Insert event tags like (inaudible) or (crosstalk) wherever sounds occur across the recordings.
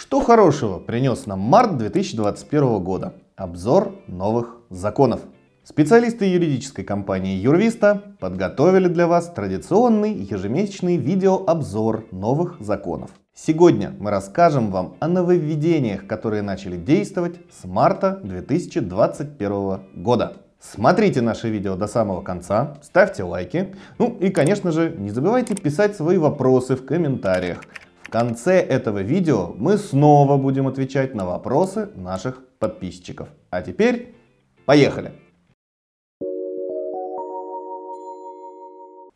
Что хорошего принес нам март 2021 года? Обзор новых законов. Специалисты юридической компании Юрвиста подготовили для вас традиционный ежемесячный видеообзор новых законов. Сегодня мы расскажем вам о нововведениях, которые начали действовать с марта 2021 года. Смотрите наше видео до самого конца, ставьте лайки, ну и конечно же не забывайте писать свои вопросы в комментариях. В конце этого видео мы снова будем отвечать на вопросы наших подписчиков. А теперь поехали!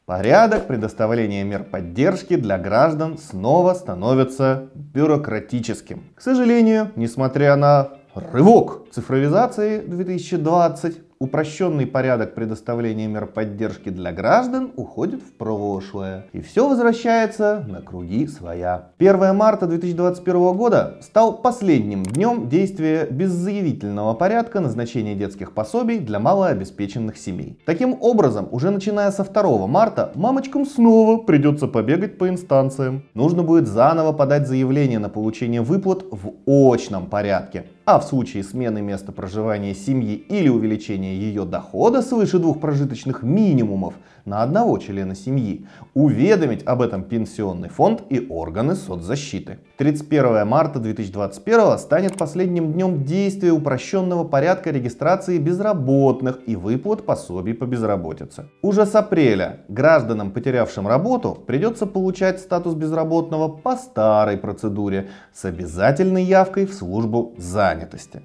Порядок предоставления мер поддержки для граждан снова становится бюрократическим. К сожалению, несмотря на рывок цифровизации 2020, упрощенный порядок предоставления мер поддержки для граждан уходит в прошлое. И все возвращается на круги своя. 1 марта 2021 года стал последним днем действия беззаявительного порядка назначения детских пособий для малообеспеченных семей. Таким образом, уже начиная со 2 марта, мамочкам снова придется побегать по инстанциям. Нужно будет заново подать заявление на получение выплат в очном порядке. А в случае смены места проживания семьи или увеличения ее дохода свыше двух прожиточных минимумов на одного члена семьи, уведомить об этом пенсионный фонд и органы соцзащиты. 31 марта 2021 станет последним днем действия упрощенного порядка регистрации безработных и выплат пособий по безработице. Уже с апреля гражданам, потерявшим работу, придется получать статус безработного по старой процедуре с обязательной явкой в службу занятости.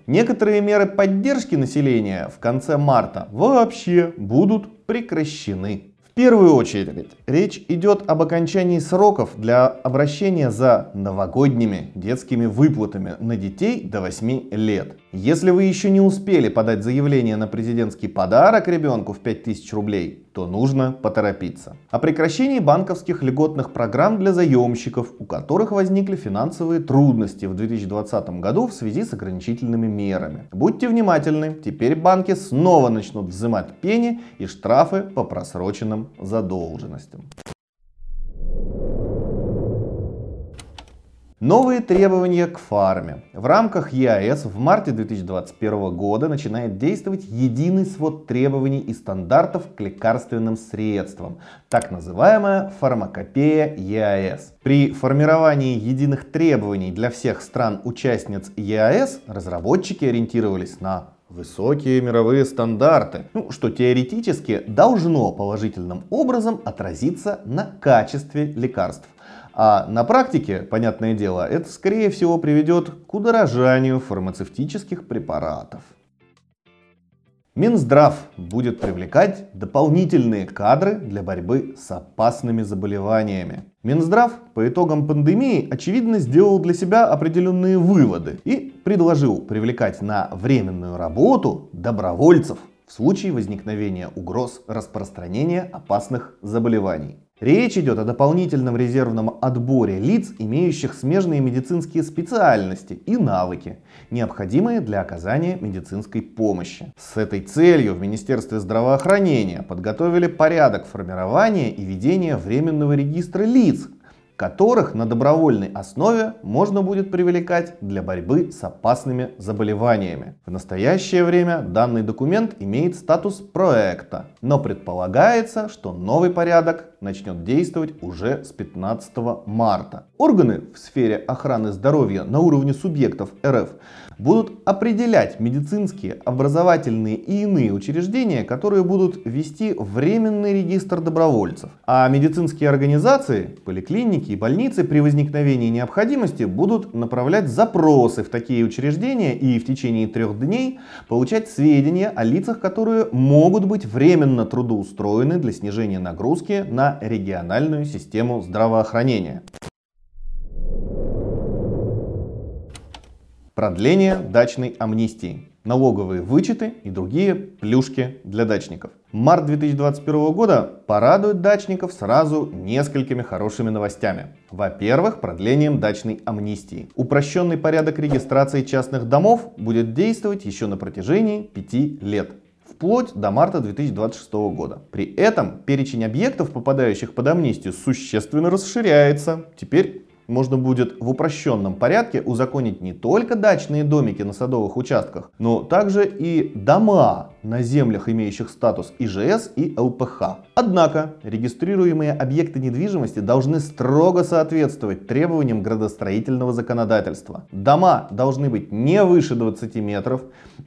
Некоторые меры поддержки населения в конце марта вообще будут прекращены первую очередь речь идет об окончании сроков для обращения за новогодними детскими выплатами на детей до 8 лет. Если вы еще не успели подать заявление на президентский подарок ребенку в 5000 рублей, то нужно поторопиться. О прекращении банковских льготных программ для заемщиков, у которых возникли финансовые трудности в 2020 году в связи с ограничительными мерами. Будьте внимательны, теперь банки снова начнут взимать пени и штрафы по просроченным задолженностям. Новые требования к фарме. В рамках ЕАЭС в марте 2021 года начинает действовать единый свод требований и стандартов к лекарственным средствам, так называемая фармакопея ЕАЭС. При формировании единых требований для всех стран-участниц ЕАЭС разработчики ориентировались на высокие мировые стандарты, ну, что теоретически должно положительным образом отразиться на качестве лекарств. А на практике, понятное дело, это скорее всего приведет к удорожанию фармацевтических препаратов. Минздрав будет привлекать дополнительные кадры для борьбы с опасными заболеваниями. Минздрав по итогам пандемии очевидно сделал для себя определенные выводы и предложил привлекать на временную работу добровольцев в случае возникновения угроз распространения опасных заболеваний. Речь идет о дополнительном резервном отборе лиц, имеющих смежные медицинские специальности и навыки, необходимые для оказания медицинской помощи. С этой целью в Министерстве здравоохранения подготовили порядок формирования и ведения временного регистра лиц, которых на добровольной основе можно будет привлекать для борьбы с опасными заболеваниями. В настоящее время данный документ имеет статус проекта, но предполагается, что новый порядок начнет действовать уже с 15 марта. Органы в сфере охраны здоровья на уровне субъектов РФ будут определять медицинские, образовательные и иные учреждения, которые будут вести временный регистр добровольцев. А медицинские организации, поликлиники и больницы при возникновении необходимости будут направлять запросы в такие учреждения и в течение трех дней получать сведения о лицах, которые могут быть временно трудоустроены для снижения нагрузки на региональную систему здравоохранения. Продление дачной амнистии, налоговые вычеты и другие плюшки для дачников. Март 2021 года порадует дачников сразу несколькими хорошими новостями. Во-первых, продлением дачной амнистии. Упрощенный порядок регистрации частных домов будет действовать еще на протяжении 5 лет вплоть до марта 2026 года. При этом перечень объектов, попадающих под амнистию, существенно расширяется. Теперь можно будет в упрощенном порядке узаконить не только дачные домики на садовых участках, но также и дома на землях, имеющих статус ИЖС и ЛПХ. Однако регистрируемые объекты недвижимости должны строго соответствовать требованиям градостроительного законодательства. Дома должны быть не выше 20 метров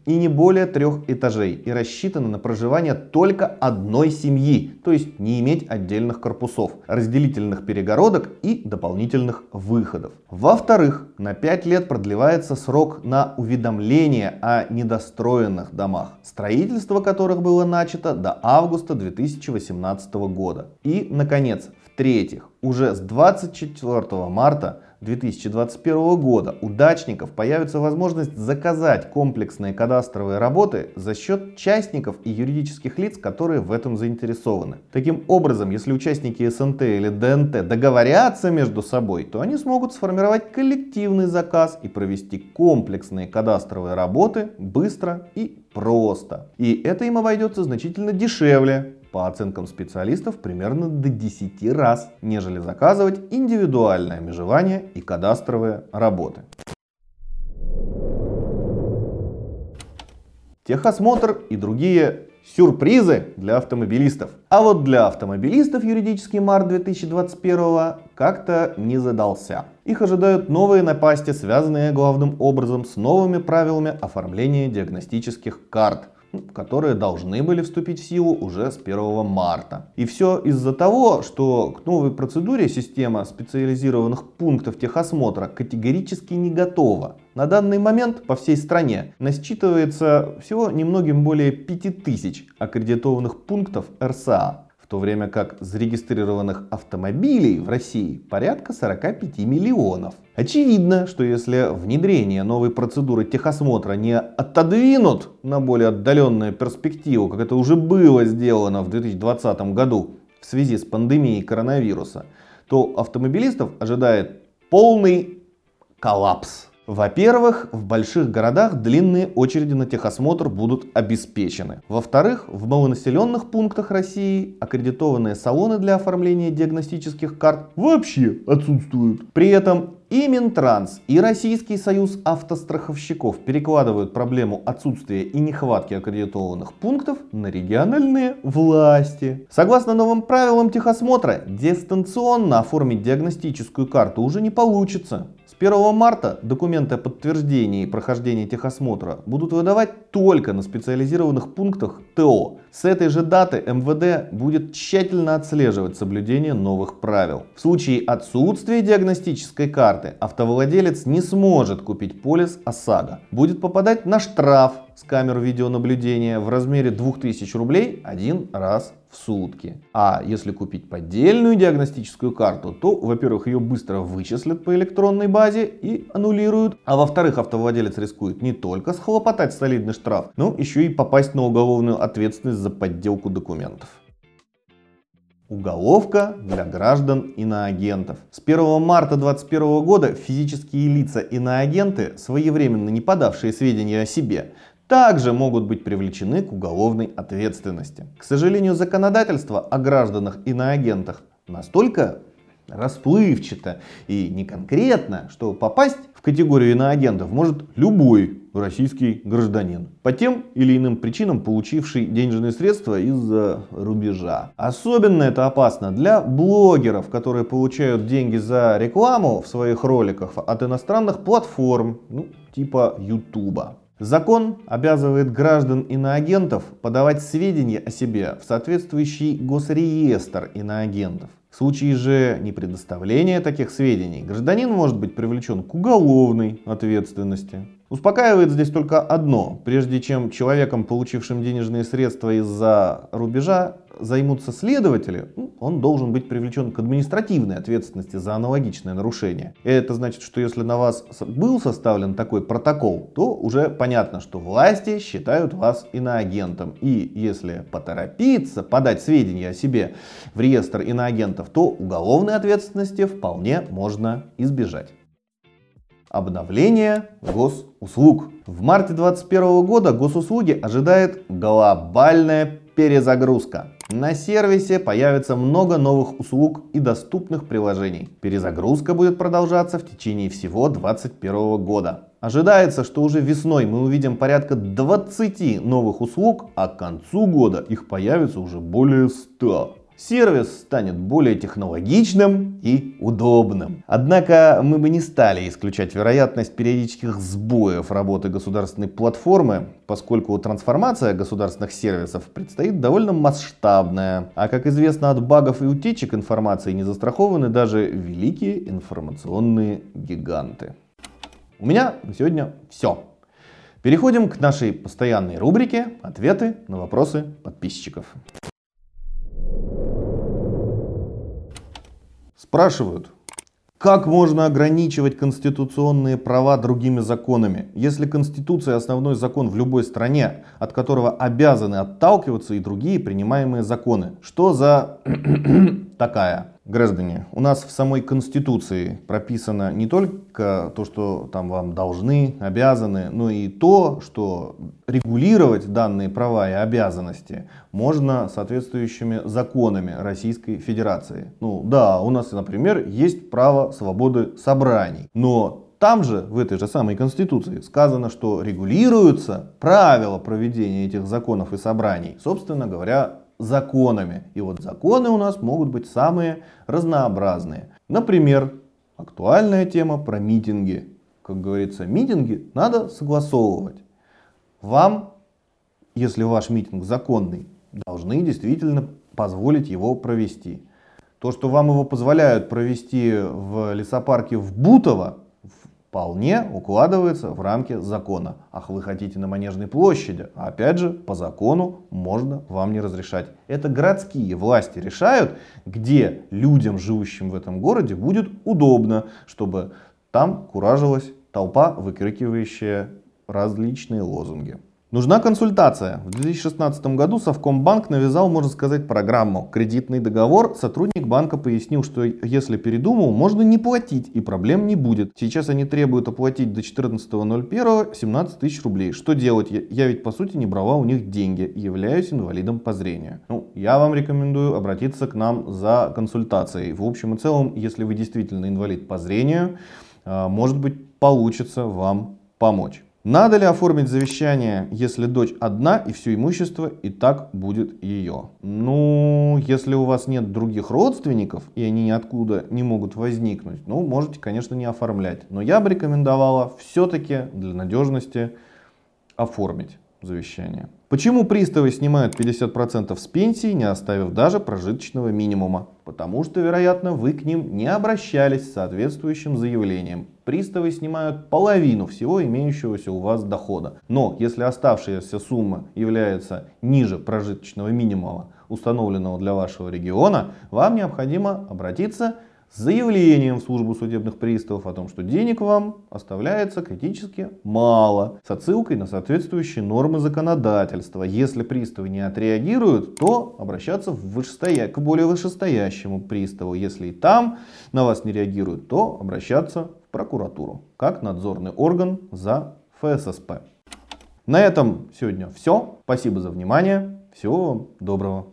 и не более трех этажей и рассчитаны на проживание только одной семьи, то есть не иметь отдельных корпусов, разделительных перегородок и дополнительных выходов. Во-вторых, на 5 лет продлевается срок на уведомление о недостроенных домах, строительство которых было начато до августа 2018 года. И, наконец, в-третьих, уже с 24 марта 2021 года у дачников появится возможность заказать комплексные кадастровые работы за счет частников и юридических лиц, которые в этом заинтересованы. Таким образом, если участники СНТ или ДНТ договорятся между собой, то они смогут сформировать коллективный заказ и провести комплексные кадастровые работы быстро и просто. И это им обойдется значительно дешевле, по оценкам специалистов, примерно до 10 раз, нежели заказывать индивидуальное межевание и кадастровые работы. Техосмотр и другие сюрпризы для автомобилистов. А вот для автомобилистов юридический март 2021 как-то не задался. Их ожидают новые напасти, связанные главным образом с новыми правилами оформления диагностических карт которые должны были вступить в силу уже с 1 марта. И все из-за того, что к новой процедуре система специализированных пунктов техосмотра категорически не готова. На данный момент по всей стране насчитывается всего немногим более 5000 аккредитованных пунктов РСА то время как зарегистрированных автомобилей в России порядка 45 миллионов. Очевидно, что если внедрение новой процедуры техосмотра не отодвинут на более отдаленную перспективу, как это уже было сделано в 2020 году в связи с пандемией коронавируса, то автомобилистов ожидает полный коллапс. Во-первых, в больших городах длинные очереди на техосмотр будут обеспечены. Во-вторых, в малонаселенных пунктах России аккредитованные салоны для оформления диагностических карт вообще отсутствуют. При этом и Минтранс, и Российский союз автостраховщиков перекладывают проблему отсутствия и нехватки аккредитованных пунктов на региональные власти. Согласно новым правилам техосмотра, дистанционно оформить диагностическую карту уже не получится. С 1 марта документы о подтверждении прохождения техосмотра будут выдавать только на специализированных пунктах ТО. С этой же даты МВД будет тщательно отслеживать соблюдение новых правил. В случае отсутствия диагностической карты автовладелец не сможет купить полис ОСАГО. Будет попадать на штраф с камер видеонаблюдения в размере 2000 рублей один раз в сутки. А если купить поддельную диагностическую карту, то, во-первых, ее быстро вычислят по электронной базе и аннулируют, а во-вторых, автовладелец рискует не только схлопотать солидный штраф, но еще и попасть на уголовную ответственность за подделку документов. Уголовка для граждан иноагентов. С 1 марта 2021 года физические лица иноагенты, своевременно не подавшие сведения о себе, также могут быть привлечены к уголовной ответственности. К сожалению, законодательство о гражданах иноагентах настолько расплывчато и не конкретно, что попасть в категорию иноагентов может любой российский гражданин, по тем или иным причинам получивший денежные средства из-за рубежа. Особенно это опасно для блогеров, которые получают деньги за рекламу в своих роликах от иностранных платформ, ну, типа Ютуба. Закон обязывает граждан иноагентов подавать сведения о себе в соответствующий госреестр иноагентов. В случае же непредоставления таких сведений гражданин может быть привлечен к уголовной ответственности. Успокаивает здесь только одно. Прежде чем человеком, получившим денежные средства из-за рубежа, займутся следователи, ну, он должен быть привлечен к административной ответственности за аналогичное нарушение. Это значит, что если на вас был составлен такой протокол, то уже понятно, что власти считают вас иноагентом. И если поторопиться подать сведения о себе в реестр иноагентов, то уголовной ответственности вполне можно избежать. Обновление госуслуг. В марте 2021 года госуслуги ожидает глобальная перезагрузка. На сервисе появится много новых услуг и доступных приложений. Перезагрузка будет продолжаться в течение всего 2021 года. Ожидается, что уже весной мы увидим порядка 20 новых услуг, а к концу года их появится уже более 100 сервис станет более технологичным и удобным. Однако мы бы не стали исключать вероятность периодических сбоев работы государственной платформы, поскольку трансформация государственных сервисов предстоит довольно масштабная. А как известно, от багов и утечек информации не застрахованы даже великие информационные гиганты. У меня на сегодня все. Переходим к нашей постоянной рубрике «Ответы на вопросы подписчиков». Спрашивают, как можно ограничивать конституционные права другими законами, если Конституция основной закон в любой стране, от которого обязаны отталкиваться и другие принимаемые законы? Что за (clears throat) такая? Граждане, у нас в самой Конституции прописано не только то, что там вам должны, обязаны, но и то, что регулировать данные права и обязанности можно соответствующими законами Российской Федерации. Ну да, у нас, например, есть право свободы собраний, но там же, в этой же самой Конституции, сказано, что регулируются правила проведения этих законов и собраний, собственно говоря, законами. И вот законы у нас могут быть самые разнообразные. Например, актуальная тема про митинги. Как говорится, митинги надо согласовывать. Вам, если ваш митинг законный, должны действительно позволить его провести. То, что вам его позволяют провести в лесопарке в Бутово, вполне укладывается в рамки закона. Ах, вы хотите на Манежной площади? Опять же, по закону можно вам не разрешать. Это городские власти решают, где людям, живущим в этом городе, будет удобно, чтобы там куражилась толпа, выкрикивающая различные лозунги. Нужна консультация. В 2016 году Совкомбанк навязал, можно сказать, программу «Кредитный договор». Сотрудник банка пояснил, что если передумал, можно не платить и проблем не будет. Сейчас они требуют оплатить до 14.01 17 тысяч рублей. Что делать? Я ведь по сути не брала у них деньги, являюсь инвалидом по зрению. Ну, я вам рекомендую обратиться к нам за консультацией. В общем и целом, если вы действительно инвалид по зрению, а, может быть получится вам помочь. Надо ли оформить завещание, если дочь одна и все имущество и так будет ее? Ну, если у вас нет других родственников и они ниоткуда не могут возникнуть, ну, можете, конечно, не оформлять. Но я бы рекомендовала все-таки для надежности оформить завещание. Почему приставы снимают 50% с пенсии, не оставив даже прожиточного минимума? Потому что, вероятно, вы к ним не обращались с соответствующим заявлением. Приставы снимают половину всего имеющегося у вас дохода. Но если оставшаяся сумма является ниже прожиточного минимума, установленного для вашего региона, вам необходимо обратиться с заявлением в службу судебных приставов о том, что денег вам оставляется критически мало, с отсылкой на соответствующие нормы законодательства. Если приставы не отреагируют, то обращаться в вышестоя... к более вышестоящему приставу. Если и там на вас не реагируют, то обращаться в прокуратуру, как надзорный орган за ФССП. На этом сегодня все. Спасибо за внимание. Всего вам доброго.